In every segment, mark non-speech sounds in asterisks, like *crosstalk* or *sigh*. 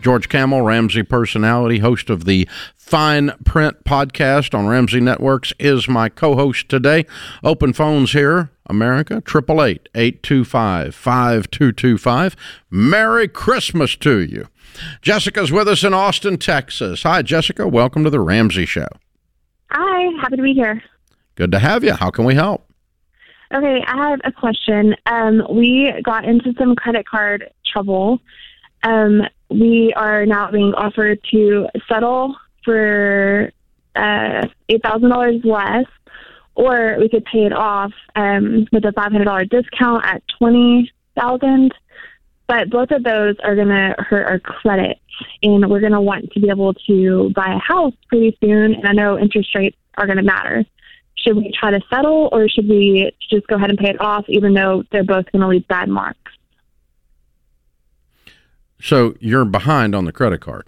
George Kamel, Ramsey personality, host of the Fine Print podcast on Ramsey Networks, is my co host today. Open phones here, America, 888 825 5225. Merry Christmas to you. Jessica's with us in Austin, Texas. Hi, Jessica. Welcome to the Ramsey Show. Hi, happy to be here. Good to have you. How can we help? Okay, I have a question. Um, we got into some credit card trouble. Um, we are now being offered to settle for uh, eight thousand dollars less, or we could pay it off um, with a five hundred dollar discount at twenty thousand. But both of those are going to hurt our credit, and we're going to want to be able to buy a house pretty soon. And I know interest rates are going to matter. Should we try to settle, or should we just go ahead and pay it off, even though they're both going to leave bad marks? So you're behind on the credit card.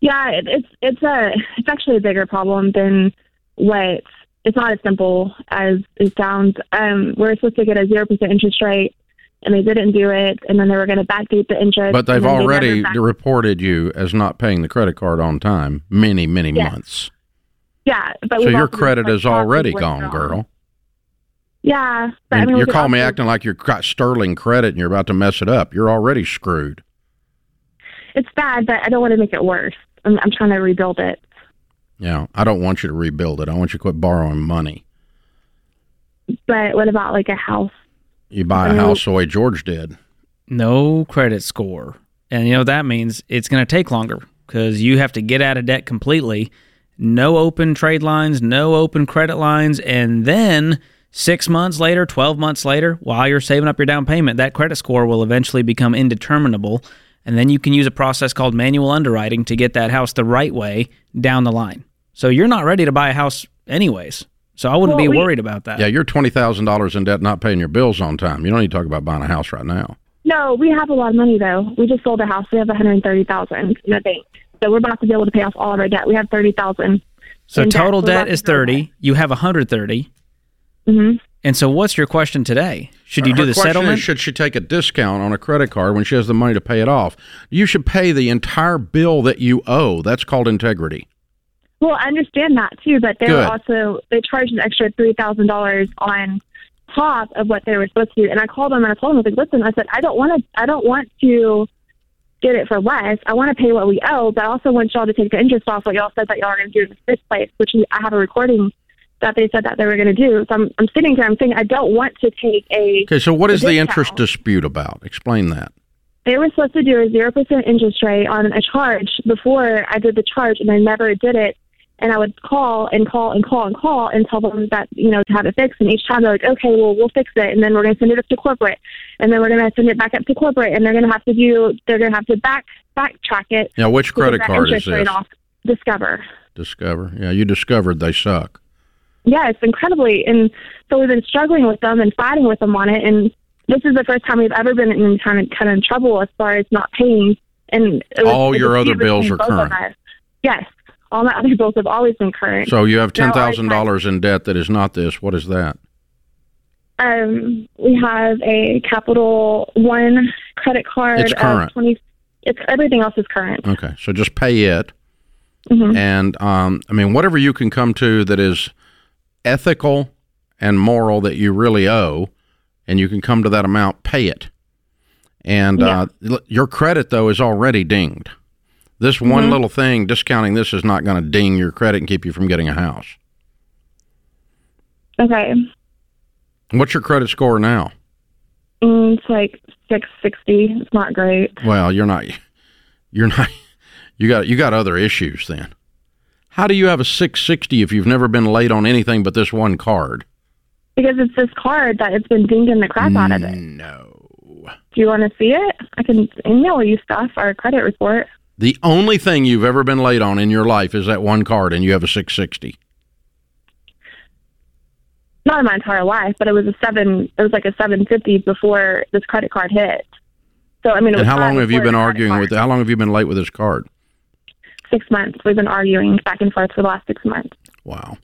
Yeah, it, it's it's a it's actually a bigger problem than what it's not as simple as it sounds. Um, we're supposed to get a zero percent interest rate, and they didn't do it, and then they were going to backdate the interest. But they've they already back- reported you as not paying the credit card on time many, many months. yeah, but So your credit is already gone, girl. Yeah, but I mean, you're calling me acting like you've got sterling credit and you're about to mess it up. You're already screwed. It's bad, but I don't want to make it worse. I'm, I'm trying to rebuild it. Yeah, I don't want you to rebuild it. I want you to quit borrowing money. But what about like a house? You buy a I mean- house the way George did. no credit score. And you know that means it's going to take longer because you have to get out of debt completely. No open trade lines, no open credit lines, and then 6 months later, 12 months later, while you're saving up your down payment, that credit score will eventually become indeterminable, and then you can use a process called manual underwriting to get that house the right way down the line. So you're not ready to buy a house anyways. So I wouldn't Well, be we- worried about that. Yeah, you're twenty thousand dollars in debt, not paying your bills on time. You don't need to talk about buying a house right now. No, we have a lot of money though. We just sold a house. We have 130,000 in the bank, so we're about to be able to pay off all of our debt. We have 30,000. So in debt. total debt is to go 30, you have 130. Mm-hmm. And so, what's your question today? Should you Her do the settlement? Is, should she take a discount on a credit card when she has the money to pay it off? You should pay the entire bill that you owe. That's called integrity. Well, I understand that too, but they were Good. also they charged an extra three thousand dollars on top of what they were supposed to. do. And I called them and I told them, I was like, listen, I said, I don't want to, I don't want to get it for less. I want to pay what we owe, but I also want y'all to take the interest off what y'all said that y'all are going to do in the first place, which we, I have a recording that they said that they were going to do. So I'm, I'm sitting here, I'm saying I don't want to take a. Okay, so what is the interest dispute about? Explain that. They were supposed to do a zero percent interest rate on a charge before I did the charge, and I never did it. And I would call and call and call and call and tell them that you know to have it fixed. And each time they're like, "Okay, well we'll fix it," and then we're going to send it up to corporate, and then we're going to send it back up to corporate, and they're going to have to do they're going to have to back backtrack it. Now, which credit card is this? Discover. Discover. Yeah, you discovered they suck. Yeah, it's incredibly. And so we've been struggling with them and fighting with them on it. And this is the first time we've ever been in kind of, kind of trouble as far as not paying. And was All your other bills are current. Yes, all my *laughs* other bills have always been current. So you have ten thousand dollars in debt that is not this. What is that? um, we have a Capital One credit card. It's of current. Twenty. It's everything else is current. Okay, so just pay it, Mhm. and um, I mean whatever you can come to that is ethical and moral that you really owe, and you can come to that amount, pay it. And uh, your credit though is already dinged. This Mm-hmm. one little thing, discounting this, is not going to ding your credit and keep you from getting a house. Okay. What's your credit score now? Mm, it's like six sixty. It's not great. Well, you're not. You're not. *laughs* You got you got other issues then. How do you have a 660 if you've never been late on anything but this one card? Because it's this card that it's been dinging the crap out of it. No. Do you want to see it? I can email you stuff, our credit report. The only thing you've ever been late on in your life is that one card, and you have a 660. Not in my entire life, but it was a seven. It was like a seven fifty before this credit card hit. So I mean, and how long have you been arguing with? How long have you been late with this card? Six months. We've been arguing back and forth for the last six months. Wow.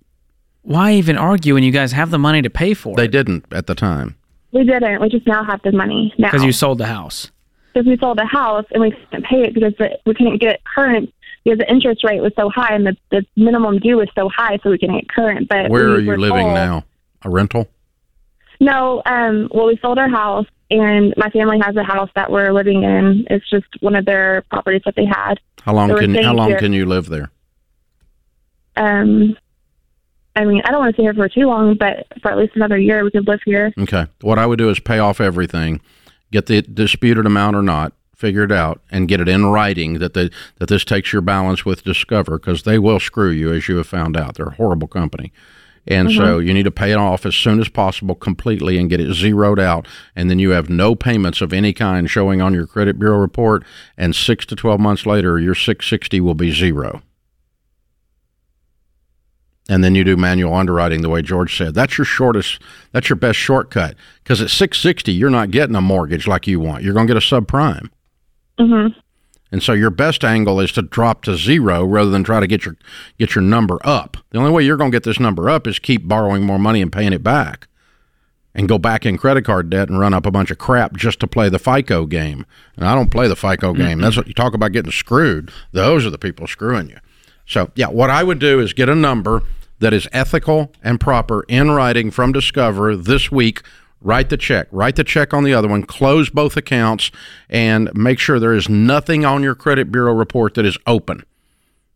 Why even argue when you guys have the money to pay for it? They didn't at the time. We didn't. We just now have the money now. Because you sold the house. because we sold the house and we couldn't pay it because the, we couldn't get it current because the interest rate was so high and the, the minimum due was so high, so we couldn't get current. But Where we are you living told- now? A rental? No, um, well, we sold our house, and my family has a house that we're living in. It's just one of their properties that they had. How long So can how long here. can you live there? Um, I mean, I don't want to stay here for too long, but for at least another year, we could live here. Okay. What I would do is pay off everything, get the disputed amount or not, figure it out, and get it in writing that the that this takes your balance with Discover because they will screw you as you have found out. They're a horrible company. And so you need to pay it off as soon as possible completely and get it zeroed out. And then you have no payments of any kind showing on your credit bureau report. And six to 12 months later, your 660 will be zero. And then you do manual underwriting the way George said. That's your shortest, that's your best shortcut. Because at 660, you're not getting a mortgage like you want. You're going to get a subprime. hmm And so your best angle is to drop to zero rather than try to get your get your number up. The only way you're going to get this number up is keep borrowing more money and paying it back. And go back in credit card debt and run up a bunch of crap just to play the FICO game. And I don't play the FICO mm-hmm. game. That's what you talk about getting screwed. Those are the people screwing you. So, yeah, what I would do is get a number that is ethical and proper in writing from Discover this week. Write the check. Write the check on the other one. Close both accounts and make sure there is nothing on your credit bureau report that is open.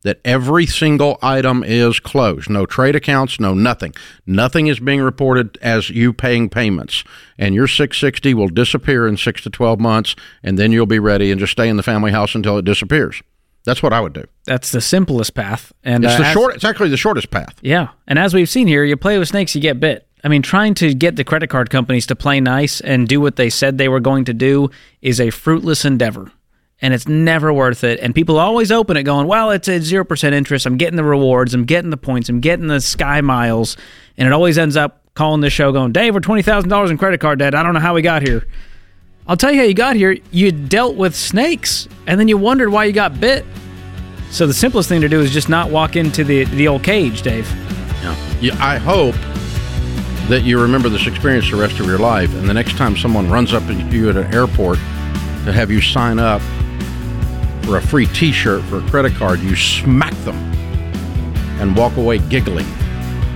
That every single item is closed. No trade accounts, no nothing. Nothing is being reported as you paying payments. And your 660 will disappear in 6 to 12 months and then you'll be ready and just stay in the family house until it disappears. That's what I would do. That's the simplest path. And It's uh, the as- short it's actually the shortest path. Yeah. And as we've seen here, you play with snakes, you get bit. I mean, trying to get the credit card companies to play nice and do what they said they were going to do is a fruitless endeavor. And it's never worth it. And people always open it going, well, it's at 0% interest. I'm getting the rewards. I'm getting the points. I'm getting the sky miles. And it always ends up calling this show going, Dave, we're $20,000 in credit card debt. I don't know how we got here. I'll tell you how you got here. You dealt with snakes and then you wondered why you got bit. So the simplest thing to do is just not walk into the, the old cage, Dave. Yeah. yeah. I hope that you remember this experience the rest of your life, and the next time someone runs up to you at an airport to have you sign up for a free T-shirt for a credit card, you smack them and walk away giggling.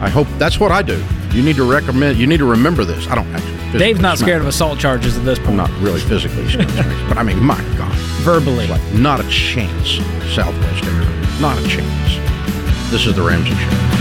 I hope that's what I do. You need to recommend. You need to remember this. I don't actually. physically Dave's not scared of assault charges at this point. I'm not really physically scared, but I mean, my God, verbally. like not a chance. Southwest Airlines, not a chance. This is the Ramsey Show.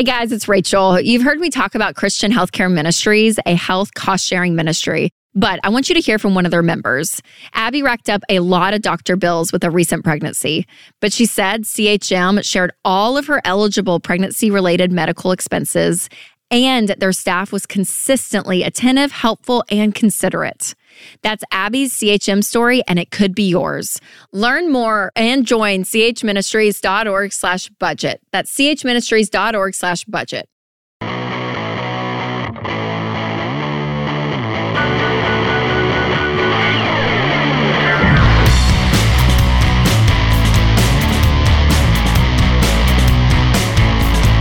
Hey guys, it's Rachel. You've heard me talk about Christian Healthcare Ministries, a health cost sharing ministry. But I want you to hear from one of their members. Abby racked up a lot of doctor bills with a recent pregnancy, but she said CHM shared all of her eligible pregnancy related medical expenses and their staff was consistently attentive, helpful, and considerate. That's Abby's CHM story, and it could be yours. Learn more and join chministries.org slash budget. That's chministries.org slash budget.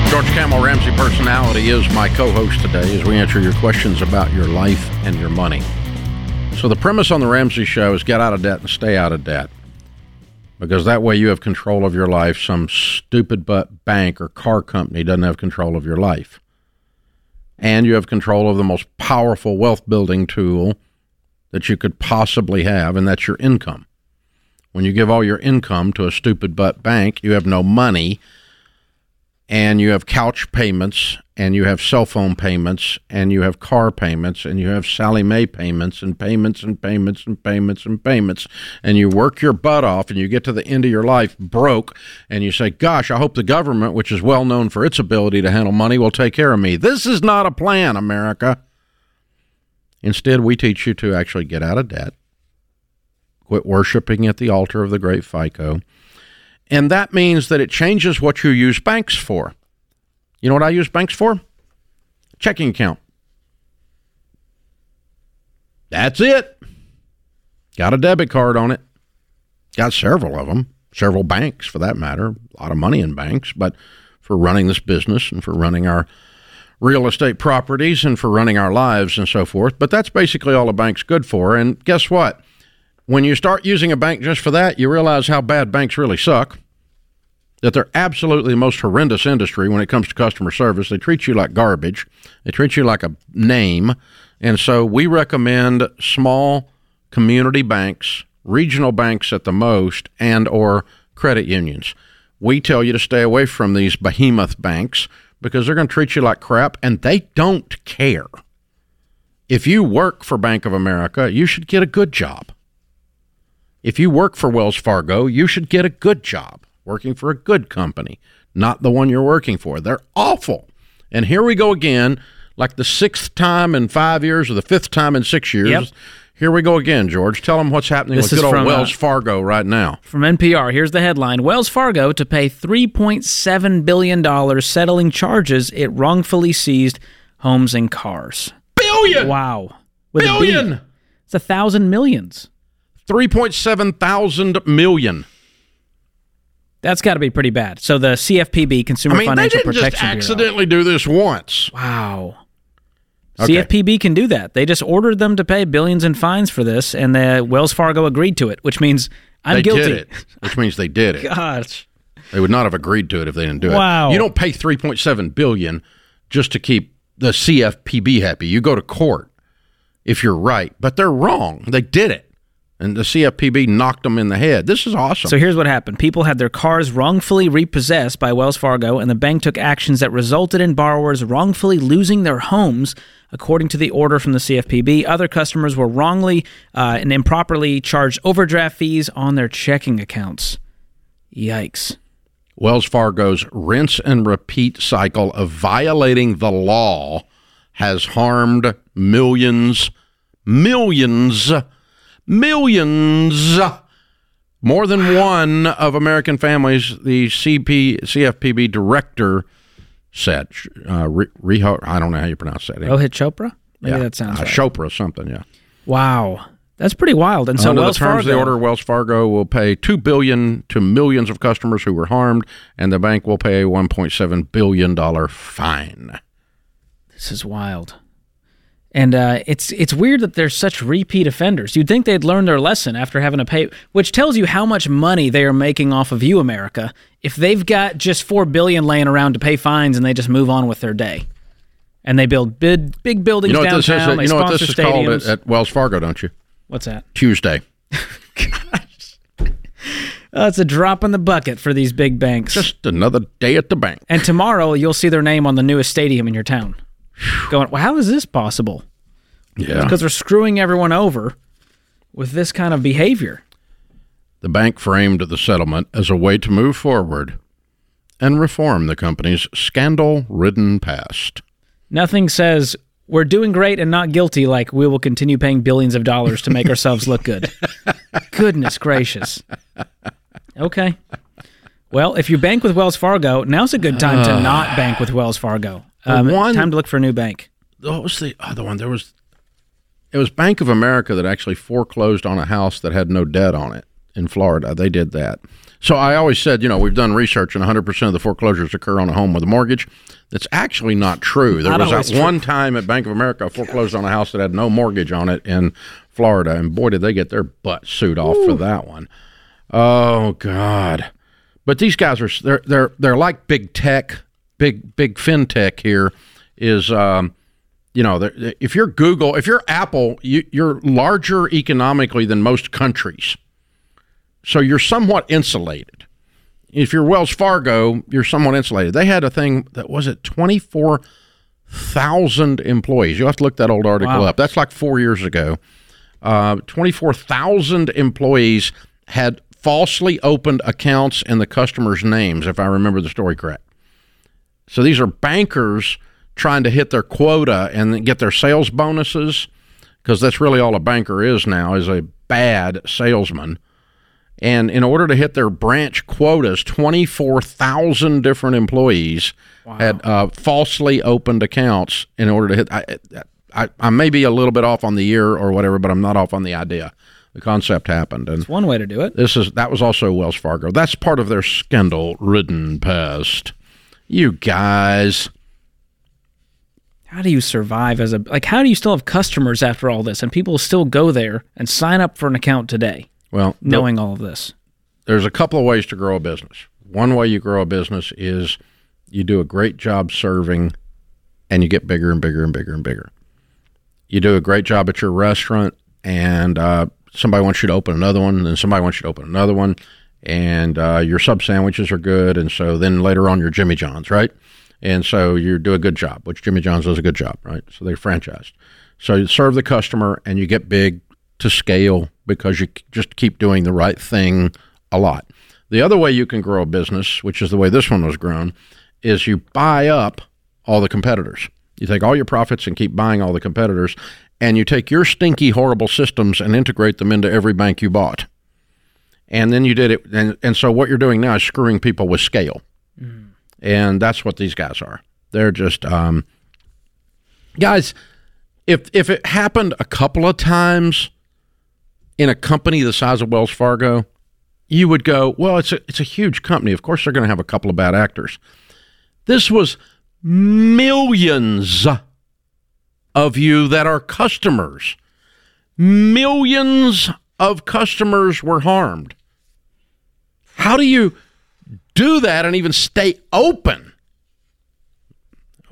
George Kamel Ramsey personality is my co-host today as we answer your questions about your life and your money. So the premise on the Ramsey show is get out of debt and stay out of debt. Because that way you have control of your life. Some stupid but bank or car company doesn't have control of your life. And you have control of the most powerful wealth building tool that you could possibly have, and that's your income. When you give all your income to a stupid but bank, you have no money and you have couch payments and you have cell phone payments and you have car payments and you have Sallie Mae payments and payments and payments and payments and payments and you work your butt off and you get to the end of your life broke and you say, Gosh, I hope the government, which is well known for its ability to handle money, will take care of me. This is not a plan, America. Instead, we teach you to actually get out of debt, quit worshiping at the altar of the great FICO. And that means that it changes what you use banks for. You know what I use banks for? Checking account. That's it. Got a debit card on it. Got several of them, several banks for that matter. A lot of money in banks, but for running this business and for running our real estate properties and for running our lives and so forth. But that's basically all a bank's good for. And guess what? When you start using a bank just for that, you realize how bad banks really suck that they're absolutely the most horrendous industry when it comes to customer service. They treat you like garbage. They treat you like a name. And so we recommend small community banks, regional banks at the most, and or credit unions. We tell you to stay away from these behemoth banks because they're going to treat you like crap and they don't care. If you work for Bank of America, you should get a good job. If you work for Wells Fargo, you should get a good job working for a good company, not the one you're working for. They're awful. And here we go again, like the sixth time in five years or the fifth time in six years. Yep. Here we go again, George. Tell them what's happening This with good old from, uh, Wells Fargo right now. From NPR, here's the headline Wells Fargo to pay $3.7 billion settling charges it wrongfully seized homes and cars. Billion! Wow. With a B. Billion! It's a thousand millions. 3.7 thousand million. That's got to be pretty bad. So the CFPB, Consumer I mean, they Financial didn't Protection just Bureau. accidentally do this once. Wow. Okay. CFPB can do that. They just ordered them to pay billions in fines for this, and the Wells Fargo agreed to it, which means I'm they guilty. did it, which means they did it. Gosh. They would not have agreed to it if they didn't do Wow. it. You don't pay 3.7 billion just to keep the CFPB happy. You go to court if you're right, but they're wrong. They did it. And the CFPB knocked them in the head. This is awesome. So here's what happened. People had their cars wrongfully repossessed by Wells Fargo, and the bank took actions that resulted in borrowers wrongfully losing their homes, according to the order from the CFPB. Other customers were wrongly uh, and improperly charged overdraft fees on their checking accounts. Yikes. Wells Fargo's rinse and repeat cycle of violating the law has harmed millions, millions, millions, more than one of American families, the CP, CFPB director said. Uh, Reho, I don't know how you pronounce that. Rohit Chopra? Maybe yeah. that sounds uh, right. Chopra something, yeah. Wow. That's pretty wild. And so Under Wells the terms Fargo, of the order, Wells Fargo will pay two billion to millions of customers who were harmed, and the bank will pay a 1.7 billion dollar fine. This is wild. And uh, it's it's weird that they're such repeat offenders. You'd think they'd learn their lesson after having to pay, which tells you how much money they are making off of you, America. If they've got just four billion laying around to pay fines and they just move on with their day, and they build big big buildings You know downtown, is? they You know what sponsor this is called stadiums. at, at Wells Fargo, don't you? What's that? Tuesday. *laughs* Oh, it's a drop in the bucket for these big banks. Just another day at the bank. and tomorrow you'll see their name on the newest stadium in your town. Going, well, how is this possible? Yeah. Because they're screwing everyone over with this kind of behavior. The bank framed the settlement as a way to move forward and reform the company's scandal-ridden past. Nothing says we're doing great and not guilty like we will continue paying billions of dollars to make *laughs* ourselves look good. Goodness gracious. Okay. Well, if you bank with Wells Fargo, now's a good time to ah. not bank with Wells Fargo. Um, one- time to look for a new bank. What was the other one? There was it was Bank of America that actually foreclosed on a house that had no debt on it in Florida. They did that. So I always said, you know, we've done research and 100% of the foreclosures occur on a home with a mortgage. That's actually not true. There Not was that one time at Bank of America foreclosed on a house that had no mortgage on it in Florida, and boy, did they get their butt sued off for that one. Oh God! But these guys are they're they're they're like big tech, big big fintech here is um, you know if you're Google, if you're Apple, you, you're larger economically than most countries, so you're somewhat insulated. If you're Wells Fargo, you're somewhat insulated. They had a thing that was it 24,000 employees. You'll have to look that old article Wow. up. That's like four years ago. Uh, 24,000 employees had falsely opened accounts in the customers' names, if I remember the story correct. So these are bankers trying to hit their quota and get their sales bonuses because that's really all a banker is now is a bad salesman. And in order to hit their branch quotas, 24,000 different employees had uh, falsely opened accounts in order to hit. I, I, I may be a little bit off on the year or whatever, but I'm not off on the idea. The concept happened. And It's one way to do it. this is that was also Wells Fargo. That's part of their scandal-ridden past. You guys, How do you survive as a like? How do you still have customers after all this, and people still go there and sign up for an account today, well, the- knowing all of this? there's a couple of ways to grow a business. One way you grow a business is you do a great job serving and you get bigger and bigger and bigger and bigger. You do a great job at your restaurant and uh, somebody wants you to open another one, and then somebody wants you to open another one, and uh, your sub sandwiches are good, and so then later on you're Jimmy John's, right? And so you do a good job, which Jimmy John's does a good job, right? So they franchised. So you serve the customer and you get big to scale because you just keep doing the right thing a lot. The other way you can grow a business, which is the way this one was grown, is you buy up all the competitors. You take all your profits and keep buying all the competitors, and you take your stinky, horrible systems and integrate them into every bank you bought. And then you did it, and, and so what you're doing now is screwing people with scale. And that's what these guys are. They're just, um, guys, if, if it happened a couple of times in a company the size of Wells Fargo, you would go, well, it's a, it's a huge company. Of course, they're going to have a couple of bad actors. This was millions of you that are customers. Millions of customers were harmed. How do you do that and even stay open?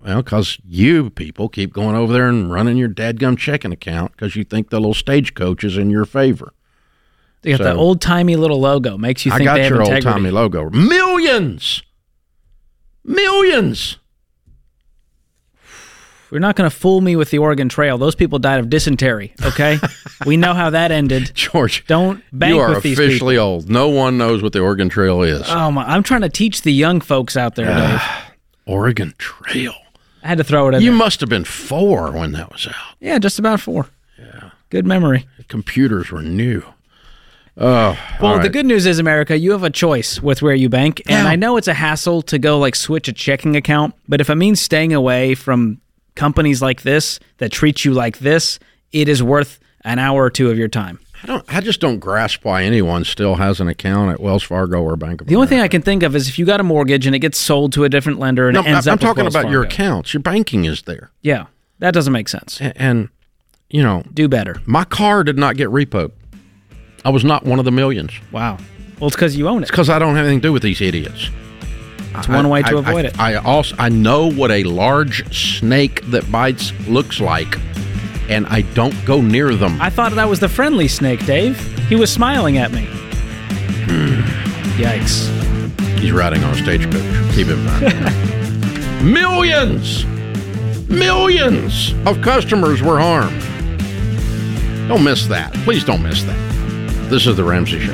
Well, because you people keep going over there and running your dadgum checking account because you think the little stagecoach is in your favor. They got So- that old timey little logo. Makes you I think got they your old timey logo. Millions, millions. You're not going to fool me with the Oregon Trail. Those people died of dysentery. Okay, *laughs* we know how that ended. George, Don't bank you are with these officially people. old. No one knows what the Oregon Trail is. Oh my! I'm trying to teach the young folks out there. Ah, Dave. Oregon Trail. I had to throw it in. You there. must have been four when that was out. Yeah, just about four. Yeah, good memory. Computers were new. Oh, Well, all the good news is, America, you have a choice with where you bank. And Yeah. I know it's a hassle to go like switch a checking account, but if it means staying away from companies like this that treat you like this, it is worth an hour or two of your time. I don't. I just don't grasp why anyone still has an account at Wells Fargo or Bank of The only thing I can think of is if you got a mortgage and it gets sold to a different lender and No, it ends I'm up with talking about your accounts. Your banking is there, Yeah, that doesn't make sense. and, and you know Do better. my car did not get repoed. I was not one of the millions. Wow. Well, it's because you own it. It's because I don't have anything to do with these idiots. It's one way to I- avoid I- it. I also I know what a large snake that bites looks like, and I don't go near them. I thought that was the friendly snake, Dave. He was smiling at me. Hmm. Yikes. He's riding on a stagecoach. Keep in mind. *laughs* millions, millions of customers were harmed. Don't miss that. Please don't miss that. This is the Ramsey Show.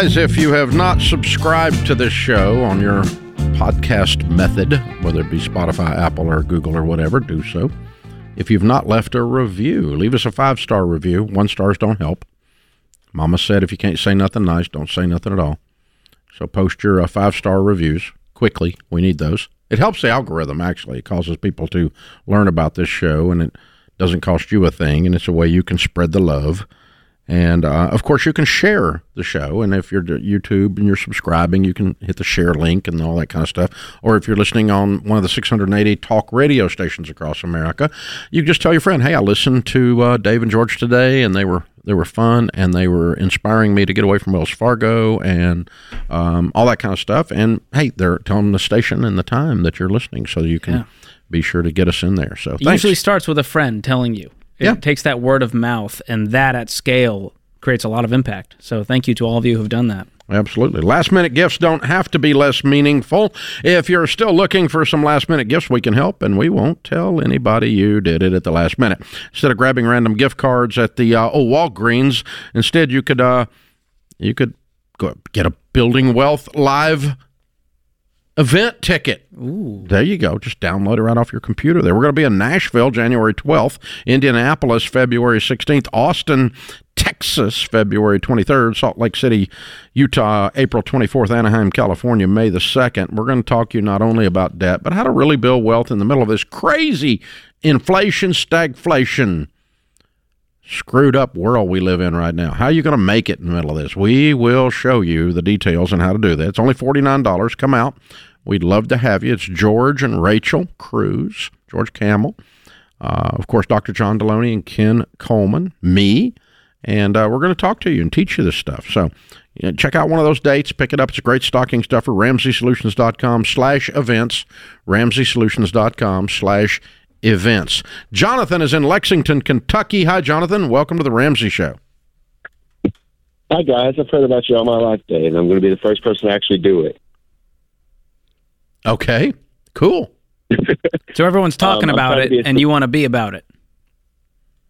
Guys, if you have not subscribed to this show on your podcast method, whether it be Spotify, Apple, or Google, or whatever, do so. If you've not left a review, leave us a five star review. One stars don't help. Mama said if you can't say nothing nice, don't say nothing at all. So post your uh, five star reviews quickly. We need those. It helps the algorithm, actually. It causes people to learn about this show, and it doesn't cost you a thing, and it's a way you can spread the love. And uh, of course, you can share the show. And if you're YouTube and you're subscribing, you can hit the share link and all that kind of stuff. Or if you're listening on one of the 680 talk radio stations across America, you just tell your friend, "Hey, I listened to uh, Dave and George today, and they were they were fun, and they were inspiring me to get away from Wells Fargo and um, all that kind of stuff." And hey, they're telling the station and the time that you're listening, so you can. Yeah. Be sure to get us in there. So, it usually starts with a friend telling you. It yeah. takes that word of mouth, and that at scale creates a lot of impact. So thank you to all of you who've done that. Absolutely. Last minute gifts don't have to be less meaningful. If you're still looking for some last minute gifts, we can help, and we won't tell anybody you did it at the last minute. Instead of grabbing random gift cards at the uh, oh Walgreens, instead you could uh, you could go get a Building Wealth live event ticket. Ooh. There you go. Just download it right off your computer there. We're going to be in Nashville January 12th, Indianapolis February 16th, Austin, Texas February 23rd, Salt Lake City, Utah April 24th, Anaheim, California May the 2nd. We're going to talk to you not only about debt, but how to really build wealth in the middle of this crazy inflation, stagflation, screwed up world we live in right now. How are you going to make it in the middle of this? We will show you the details on how to do that. It's only $49. Come out. We'd love to have you. It's George and Rachel Cruz, George Kamel, uh, of course, Dr. John Deloney and Ken Coleman, me, and uh, we're going to talk to you and teach you this stuff. So you know, check out one of those dates. Pick it up. It's a great stocking stuffer. RamseySolutions.com slash events. RamseySolutions.com slash events. Jonathan is in Lexington, Kentucky. Hi, Jonathan. Welcome to the Ramsey Show. Hi, guys. I've heard about you all my life, Dave. And I'm going to be the first person to actually do it. Okay, cool. *laughs* so everyone's talking um, about it, and you want to be about it.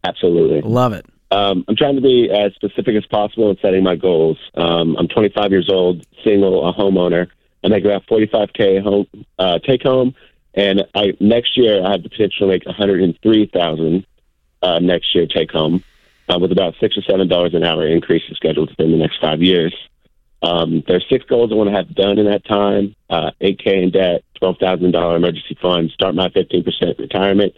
Absolutely, love it. Um, I'm trying to be as specific as possible in setting my goals. Um, I'm 25 years old, single, a homeowner. I make about 45k home uh, take home, and I next year I have the potential to make 103,000 uh, next year take home, uh, with about six or seven dollars an hour increase scheduled within the next five years. Um, there's six goals I want to have done in that time: uh, 8K in debt, $12,000 emergency fund, start my 15% retirement.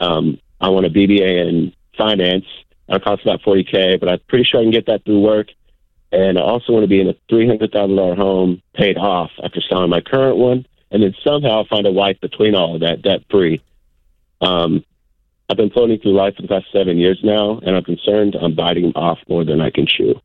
Um, I want a BBA in finance. It costs about 40K, but I'm pretty sure I can get that through work. And I also want to be in a $300,000 home paid off after selling my current one, and then somehow find a wife between all of that, debt free. Um, I've been floating through life for the past seven years now, and I'm concerned I'm biting off more than I can chew.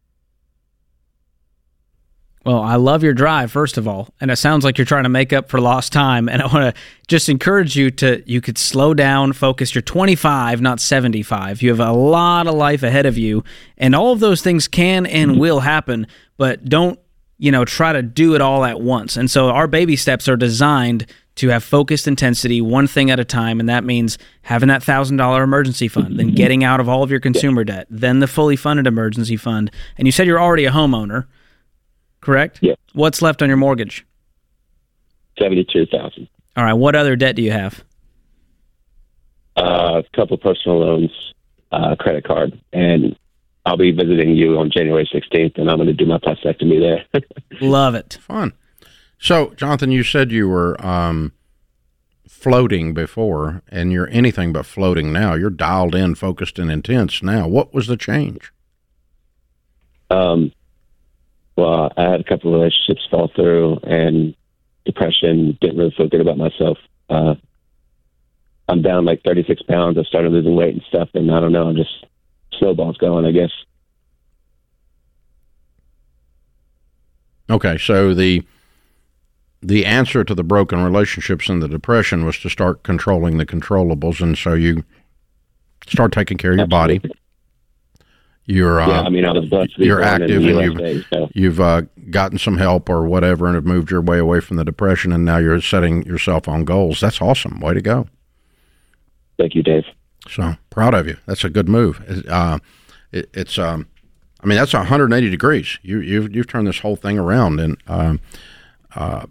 Well, I love your drive, first of all, and it sounds like you're trying to make up for lost time. And I want to just encourage you to you could slow down, focus. You're 25, not 75. You have a lot of life ahead of you, and all of those things can and mm-hmm. will happen. But don't you know try to do it all at once. And so our baby steps are designed to have focused intensity, one thing at a time, and that means having that thousand dollar emergency fund, then mm-hmm. getting out of all of your consumer debt, then the fully funded emergency fund. And you said you're already a homeowner correct? Yeah. What's left on your mortgage? Seventy-two thousand. All right. What other debt do you have? Uh, a couple personal loans, uh, credit card, and I'll be visiting you on January 16th, and I'm going to do my prostatectomy there. *laughs* Love it. Fun. So, Jonathan, you said you were um, floating before, and you're anything but floating now. You're dialed in, focused, and intense now. What was the change? Um, well, I had a couple of relationships fall through and depression, didn't really feel good about myself. Uh, I'm down like 36 pounds. I started losing weight and stuff, and I don't know, I'm just snowballs going, I guess. Okay, so the the answer to the broken relationships and the depression was to start controlling the controllables, and so you start taking care of your body you're yeah, uh, I mean, I was blessed you're active and you've so. you've uh, gotten some help or whatever and have moved your way away from the depression and now you're setting yourself on goals. That's awesome. Way to go. Thank you, Dave. So proud of you. That's a good move. Uh, it, it's um, I mean, that's 180 degrees. You, you've you've turned this whole thing around, and um, uh,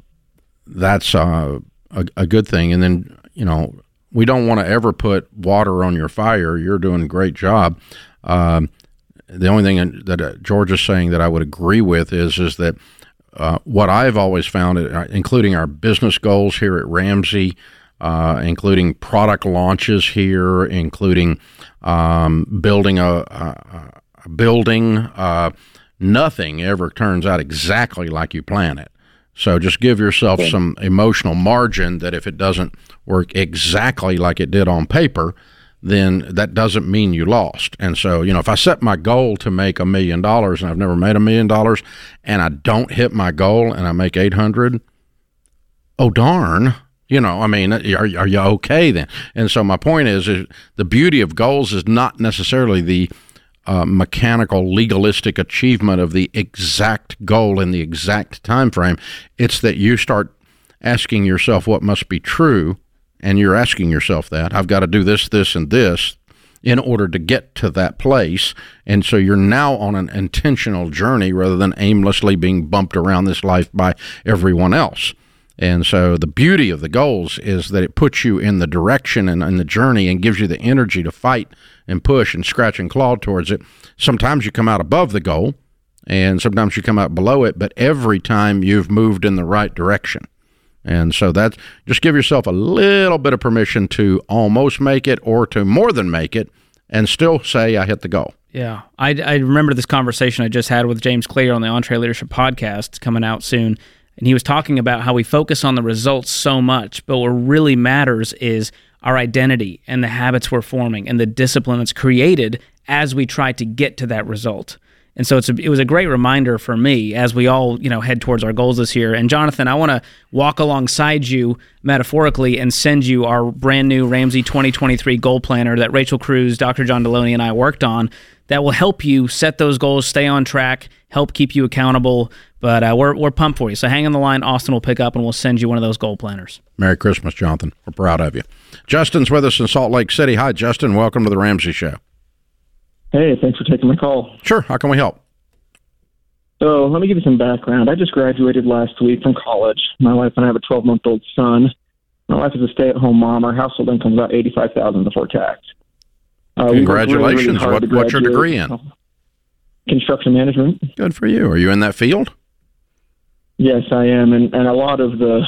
that's uh, a, a good thing. And then you know, we don't want to ever put water on your fire. You're doing a great job. Um, the only thing that uh, George is saying that I would agree with is is that uh, what I've always found, uh, including our business goals here at Ramsey, uh, including product launches here, including um, building a, a, a building, uh, nothing ever turns out exactly like you plan it. So just give yourself some emotional margin that if it doesn't work exactly like it did on paper, then that doesn't mean you lost. And so, you know, if I set my goal to make a million dollars and I've never made a million dollars and I don't hit my goal and I make 800, oh darn, you know, I mean, are, are you okay then? And so my point is, is the beauty of goals is not necessarily the uh, mechanical legalistic achievement of the exact goal in the exact time frame. It's that you start asking yourself what must be true and you're asking yourself that I've got to do this, this, and this in order to get to that place. And so you're now on an intentional journey rather than aimlessly being bumped around this life by everyone else. And so the beauty of the goals is that it puts you in the direction and in the journey and gives you the energy to fight and push and scratch and claw towards it. Sometimes you come out above the goal and sometimes you come out below it, but every time you've moved in the right direction. And so that just give yourself a little bit of permission to almost make it or to more than make it and still say, I hit the goal. Yeah. I, I remember this conversation I just had with James Clear on the EntreLeadership podcast coming out soon. And he was talking about how we focus on the results so much, but what really matters is our identity and the habits we're forming and the discipline that's created as we try to get to that result. And so it's a, it was a great reminder for me as we all you know head towards our goals this year. And Jonathan, I want to walk alongside you metaphorically and send you our brand new Ramsey 2023 goal planner that Rachel Cruz, Dr. John Deloney, and I worked on. That will help you set those goals, stay on track, help keep you accountable. But uh, we're we're pumped for you. So hang on the line. Austin will pick up and we'll send you one of those goal planners. Merry Christmas, Jonathan. We're proud of you. Justin's with us in Salt Lake City. Hi, Justin. Welcome to the Ramsey Show. Hey, thanks for taking my call. Sure. How can we help? So let me give you some background. I just graduated last week from college. My wife and I have a 12 month old son. My wife is a stay at home mom. Our household income is about 85000 before tax. Uh, Congratulations. Really, really what, what's your degree in? Construction management. Good for you. Are you in that field? Yes, I am. And, and a lot of the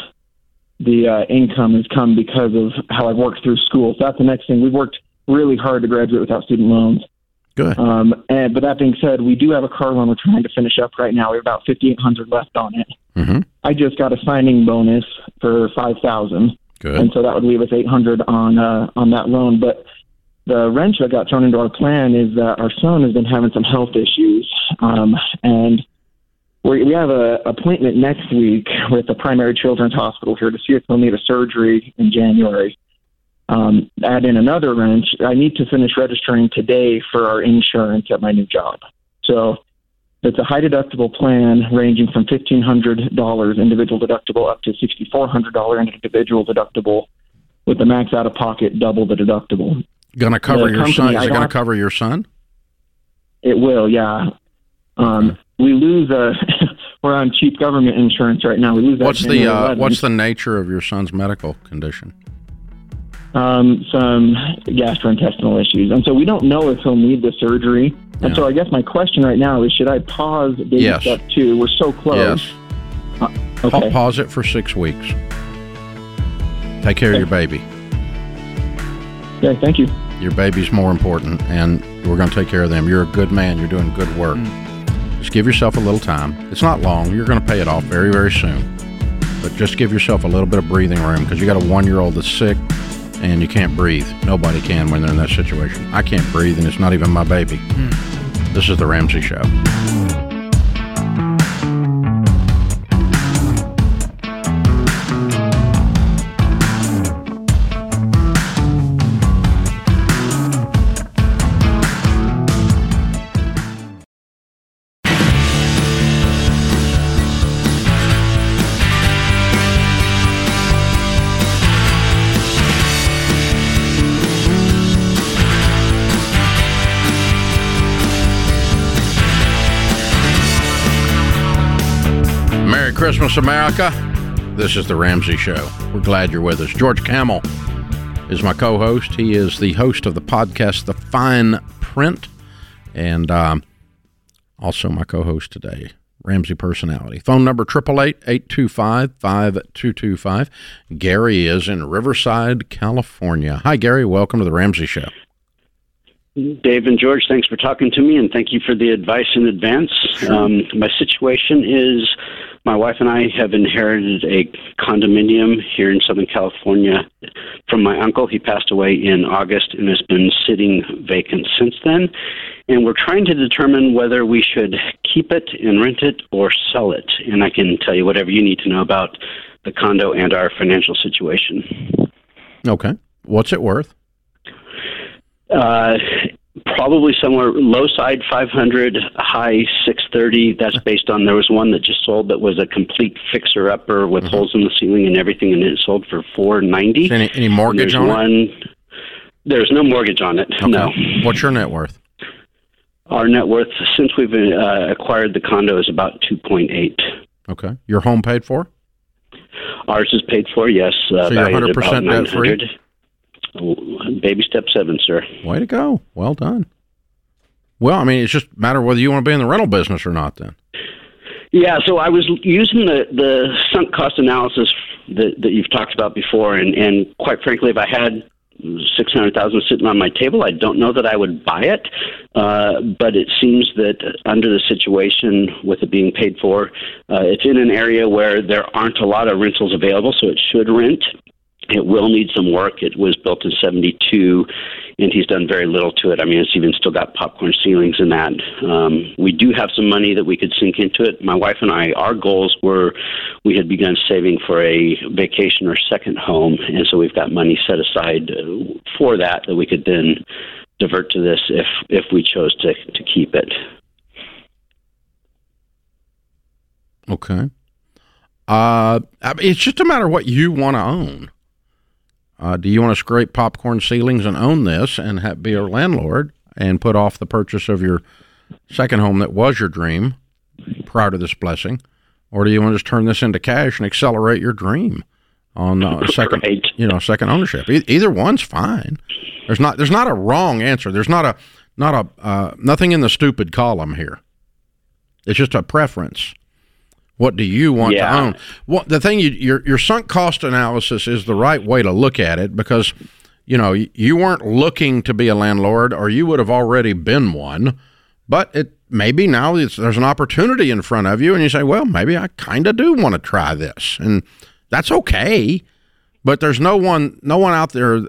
the uh, income has come because of how I've worked through school. So that's the next thing. We've worked really hard to graduate without student loans. Good. Um, and but that being said, we do have a car loan we're trying to finish up right now. We have about fifty eight hundred left on it. Mm-hmm. I just got a signing bonus for five thousand. Good. And so that would leave us eight hundred on uh, on that loan. But the wrench that got thrown into our plan is that our son has been having some health issues, um, and we we have a appointment next week with the primary children's hospital here to see if he'll need a surgery in January um, add in another wrench, I need to finish registering today for our insurance at my new job. So it's a high deductible plan ranging from $1,500 individual deductible up to $6,400 individual deductible with the max out of pocket double the deductible. Going to cover the your son? Is it going to cover your son? It will, yeah. Um, we lose a. *laughs* we're on cheap government insurance right now. We lose. What's the uh, What's the nature of your son's medical condition? Um, some gastrointestinal issues. And so we don't know if he'll need the surgery. Yeah. And so I guess my question right now is should I pause baby yes. step two? We're so close. Yes. Uh, okay. Pa- pause it for six weeks. Take care okay. of your baby. Okay, thank you. Your baby's more important, and we're going to take care of them. You're a good man. You're doing good work. Mm. Just give yourself a little time. It's not long. You're going to pay it off very, very soon. But just give yourself a little bit of breathing room because you got a one year old that's sick and you can't breathe. Nobody can when they're in that situation. I can't breathe, and it's not even my baby. Mm. This is The Ramsey Show. Christmas, America. This is The Ramsey Show. We're glad you're with us. George Kamel is my co host. He is the host of the podcast, The Fine Print, and um, also my co host today, Ramsey Personality. Phone number 888 825 5225. Gary is in Riverside, California. Hi, Gary. Welcome to The Ramsey Show. Dave and George, thanks for talking to me and thank you for the advice in advance. Um, my situation is my wife and I have inherited a condominium here in Southern California from my uncle. He passed away in August and has been sitting vacant since then. And we're trying to determine whether we should keep it and rent it or sell it. And I can tell you whatever you need to know about the condo and our financial situation. Okay. What's it worth? Uh, probably somewhere low side 500, high 630. That's based on there was one that just sold that was a complete fixer upper with mm-hmm. holes in the ceiling and everything, and it sold for 490. Any, any mortgage on one, it? There's no mortgage on it. Okay. No. What's your net worth? Our net worth since we've uh, acquired the condo is about 2.8. Okay. Your home paid for? Ours is paid for. Yes. Uh, so you're 100 percent debt free. Baby step seven, sir. Way to go. Well done. Well, I mean, it's just a matter of whether you want to be in the rental business or not then. Yeah, so I was using the, the sunk cost analysis that, that you've talked about before, and, and quite frankly, if I had six hundred thousand sitting on my table. I don't know that I would buy it, uh, but it seems that under the situation with it being paid for, uh, it's in an area where there aren't a lot of rentals available, so it should rent. It will need some work. It was built in 72, and he's done very little to it. I mean, it's even still got popcorn ceilings and that. Um, we do have some money that we could sink into it. My wife and I, our goals were we had begun saving for a vacation or second home, and so we've got money set aside uh, for that that we could then divert to this if if we chose to to keep it. Okay. Uh, it's just a matter of what you want to own. Uh, do you want to scrape popcorn ceilings and own this and have, be a landlord and put off the purchase of your second home that was your dream prior to this blessing? Or do you want to just turn this into cash and accelerate your dream on uh, *laughs* second, right. you know, second ownership? E- either one's fine. There's not there's not a wrong answer. There's not a not a uh, nothing in the stupid column here. It's just a preference. What do you want yeah. to own? What the thing you, your your sunk cost analysis is the right way to look at it because you know you weren't looking to be a landlord or you would have already been one, but it maybe now there's an opportunity in front of you and you say, well, maybe I kind of do want to try this, and that's okay. But there's no one no one out there, uh,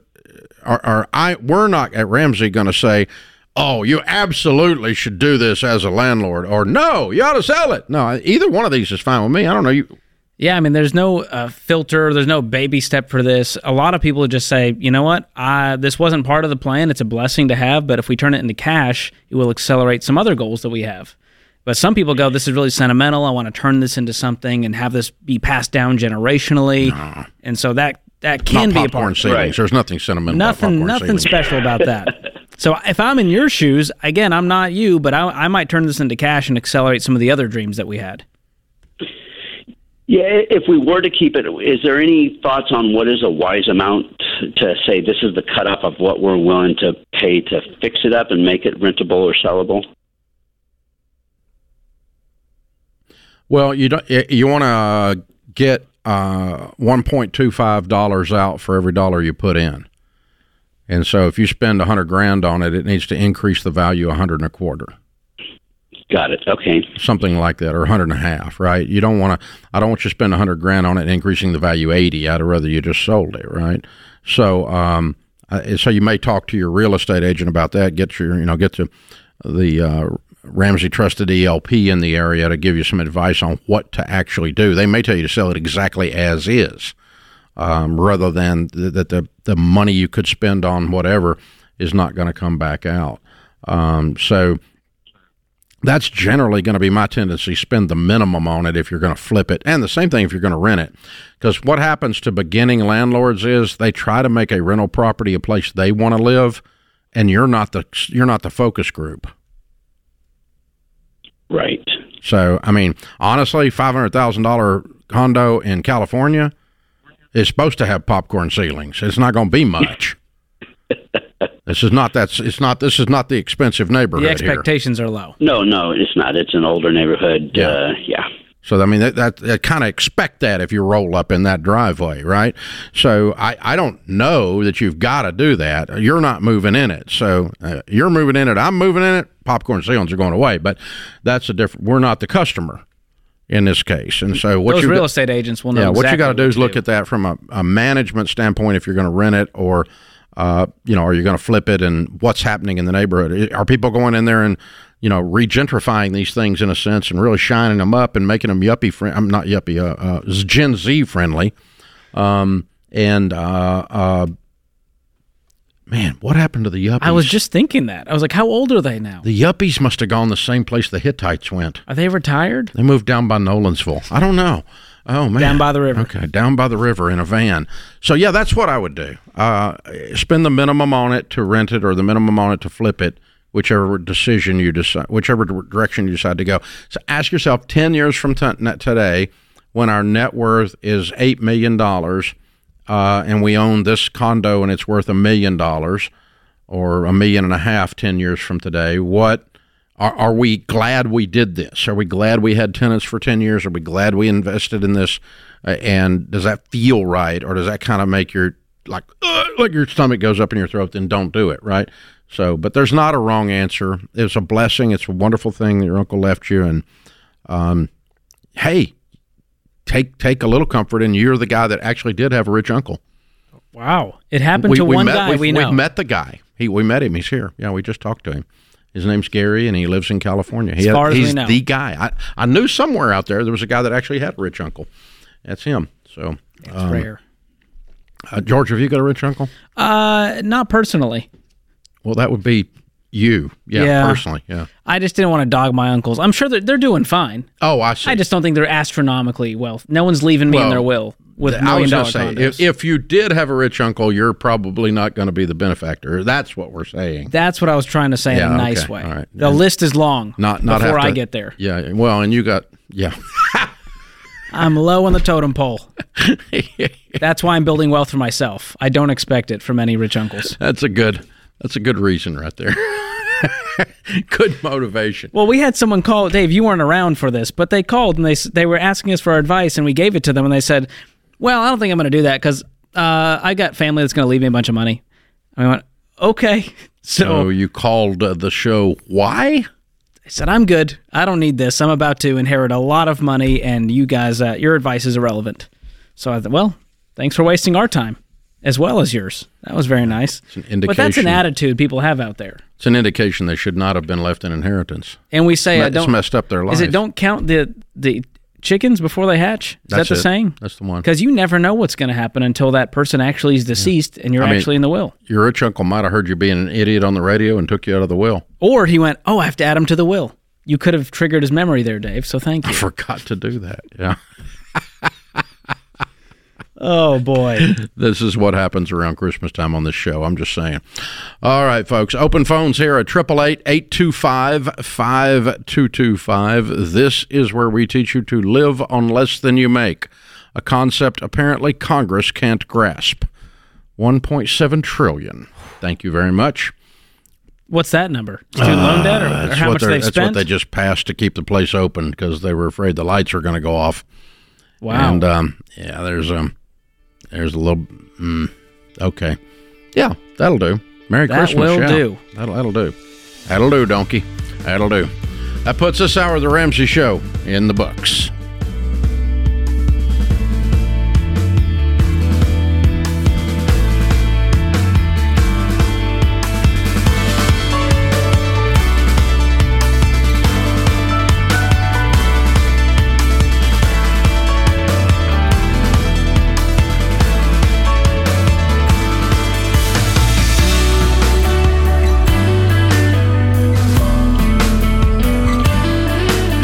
or, or I we're not at Ramsey going to say oh, you absolutely should do this as a landlord, or no, you ought to sell it. No, either one of these is fine with me. I don't know you. Yeah, I mean, there's no uh, filter, there's no baby step for this. A lot of people just say, you know what, I, this wasn't part of the plan. It's a blessing to have, but if we turn it into cash, it will accelerate some other goals that we have. But some people go, this is really sentimental. I want to turn this into something and have this be passed down generationally. No. And so that that can Not be a part. Right. There's nothing sentimental. Nothing, nothing special about that. *laughs* So if I'm in your shoes, again, I'm not you, but I, I might turn this into cash and accelerate some of the other dreams that we had. Yeah, if we were to keep it, is there any thoughts on what is a wise amount to say this is the cutoff of what we're willing to pay to fix it up and make it rentable or sellable? Well, you don't. You want to get uh, one point two five dollars out for every dollar you put in. And so if you spend a hundred grand on it, it needs to increase the value a hundred and a quarter. Got it. Okay. Something like that, or a hundred and a half, right? You don't want to. I don't want you to spend a hundred grand on it, increasing the value eighty. I'd rather you just sold it, right? So, um, uh, so you may talk to your real estate agent about that. Get your, you know, get to the uh, Ramsey Trusted ELP in the area to give you some advice on what to actually do. They may tell you to sell it exactly as is um, rather than th- that the, the money you could spend on whatever is not going to come back out. Um, so that's generally going to be my tendency. Spend the minimum on it if you're going to flip it, and the same thing if you're going to rent it. Because what happens to beginning landlords is they try to make a rental property a place they want to live, and you're not the you're not the focus group. Right. So, I mean, honestly, $500,000 condo in California is supposed to have popcorn ceilings. It's not going to be much. *laughs* this is not that's it's not this is not the expensive neighborhood The expectations here. are low. No, no, it's not. It's an older neighborhood. Yeah. Uh, yeah. So I mean that, that, that kind of expect that if you roll up in that driveway, right? So I, I don't know that you've got to do that. You're not moving in it, so uh, you're moving in it. I'm moving in it. Popcorn ceilings are going away, but that's a different. We're not the customer in this case, and so what Those you real got- estate agents will know. yeah, what you got to do is look at that from a, a management standpoint. If you're going to rent it, or uh, you know, are you going to flip it, and what's happening in the neighborhood? Are people going in there and you know regentrifying these things in a sense and really shining them up and making them yuppie friend? I'm not yuppie, uh, uh, Gen Z friendly. Um, and uh, uh, man, what happened to the yuppies? I was just thinking that. I was like, how old are they now? the yuppies must have gone the same place the Hittites went. Are they retired? They moved down by Nolensville. I don't know. Oh man, Down by the river. Okay, down by the river in a van. So yeah, that's what I would do. Uh, spend the minimum on it to rent it, or the minimum on it to flip it, whichever decision you decide, whichever direction you decide to go. So ask yourself: ten years from t- today, when our net worth is eight million dollars, uh, and we own this condo and it's worth a million dollars, or a million and a half ten years from today, what are, are we glad we did this? Are we glad we had tenants for 10 years? Are we glad we invested in this? Uh, and does that feel right? Or does that kind of make your, like, uh, like your stomach goes up in your throat? Then don't do it, right? So, but there's not a wrong answer. It's a blessing. It's a wonderful thing that your uncle left you. And, um, hey, take, take a little comfort in you're the guy that actually did have a rich uncle. Wow. It happened to one met, guy we've, we know. We've met the guy. He, we met him. He's here. Yeah, we just talked to him. His name's Gary, and he lives in California. He As far as we he's know. the guy. I, I knew somewhere out there there was a guy that actually had a rich uncle. That's him. So, It's um, rare. uh, George, have you got a rich uncle? Uh, not personally. Well, that would be you. Yeah, Yeah. personally. Yeah. I just didn't want to dog my uncles. I'm sure they're, they're doing fine. Oh, I see. I just don't think they're astronomically well. No one's leaving me in their will with million dollar say, condos. if, if you did have a rich uncle, you're probably not going to be the benefactor. That's what we're saying. That's what I was trying to say Yeah, in a nice okay. way. All right. The list is long. Not not before to, I get there. Yeah. Well, and you got yeah. *laughs* I'm low on the totem pole. *laughs* That's why I'm building wealth for myself. I don't expect it from any rich uncles. That's a good. That's a good reason right there. *laughs* good motivation. Well, we had someone call Dave. You weren't around for this, but they called and they they were asking us for our advice, and we gave it to them, and they said, "Well, I don't think I'm going to do that because uh, I got family that's going to leave me a bunch of money." And we went, "Okay." *laughs* So So you called uh, the show why? I said, "I'm good. I don't need this. I'm about to inherit a lot of money, and you guys, uh, your advice is irrelevant." So I thought, "Well, thanks for wasting our time." As well as yours. That was very nice. an But that's an attitude people have out there. It's an indication they should not have been left in inheritance. And we say, I It's don't. messed up their life. Is it don't count the the chickens before they hatch? Is That's that the it. saying? That's the one. Because you never know what's going to happen until that person actually is deceased and you're I mean- actually in the will. Your rich uncle might have heard you being an idiot on the radio and took you out of the will. Or he went, "Oh, I have to add him to the will." You could have triggered his memory there, Dave. So thank you. I forgot to do that. Yeah. Oh boy. *laughs* This is what happens around Christmas time on this show. I'm just saying. All right, folks. Open phones here at 888-825-5225. This is where we teach you to live on less than you make, a concept apparently Congress can't grasp. 1.7 trillion. Thank you very much. What's that number? Student loan debt, or, or how what much they've that's spent? what they just passed to keep the place open because they were afraid the lights were going to go off. wow. And um, yeah, there's um, there's a little. Mm, okay, yeah, that'll do. Merry That Christmas. will yeah. do. That'll that'll do. That'll do, donkey. That'll do. That puts this hour of the Ramsey Show in the books.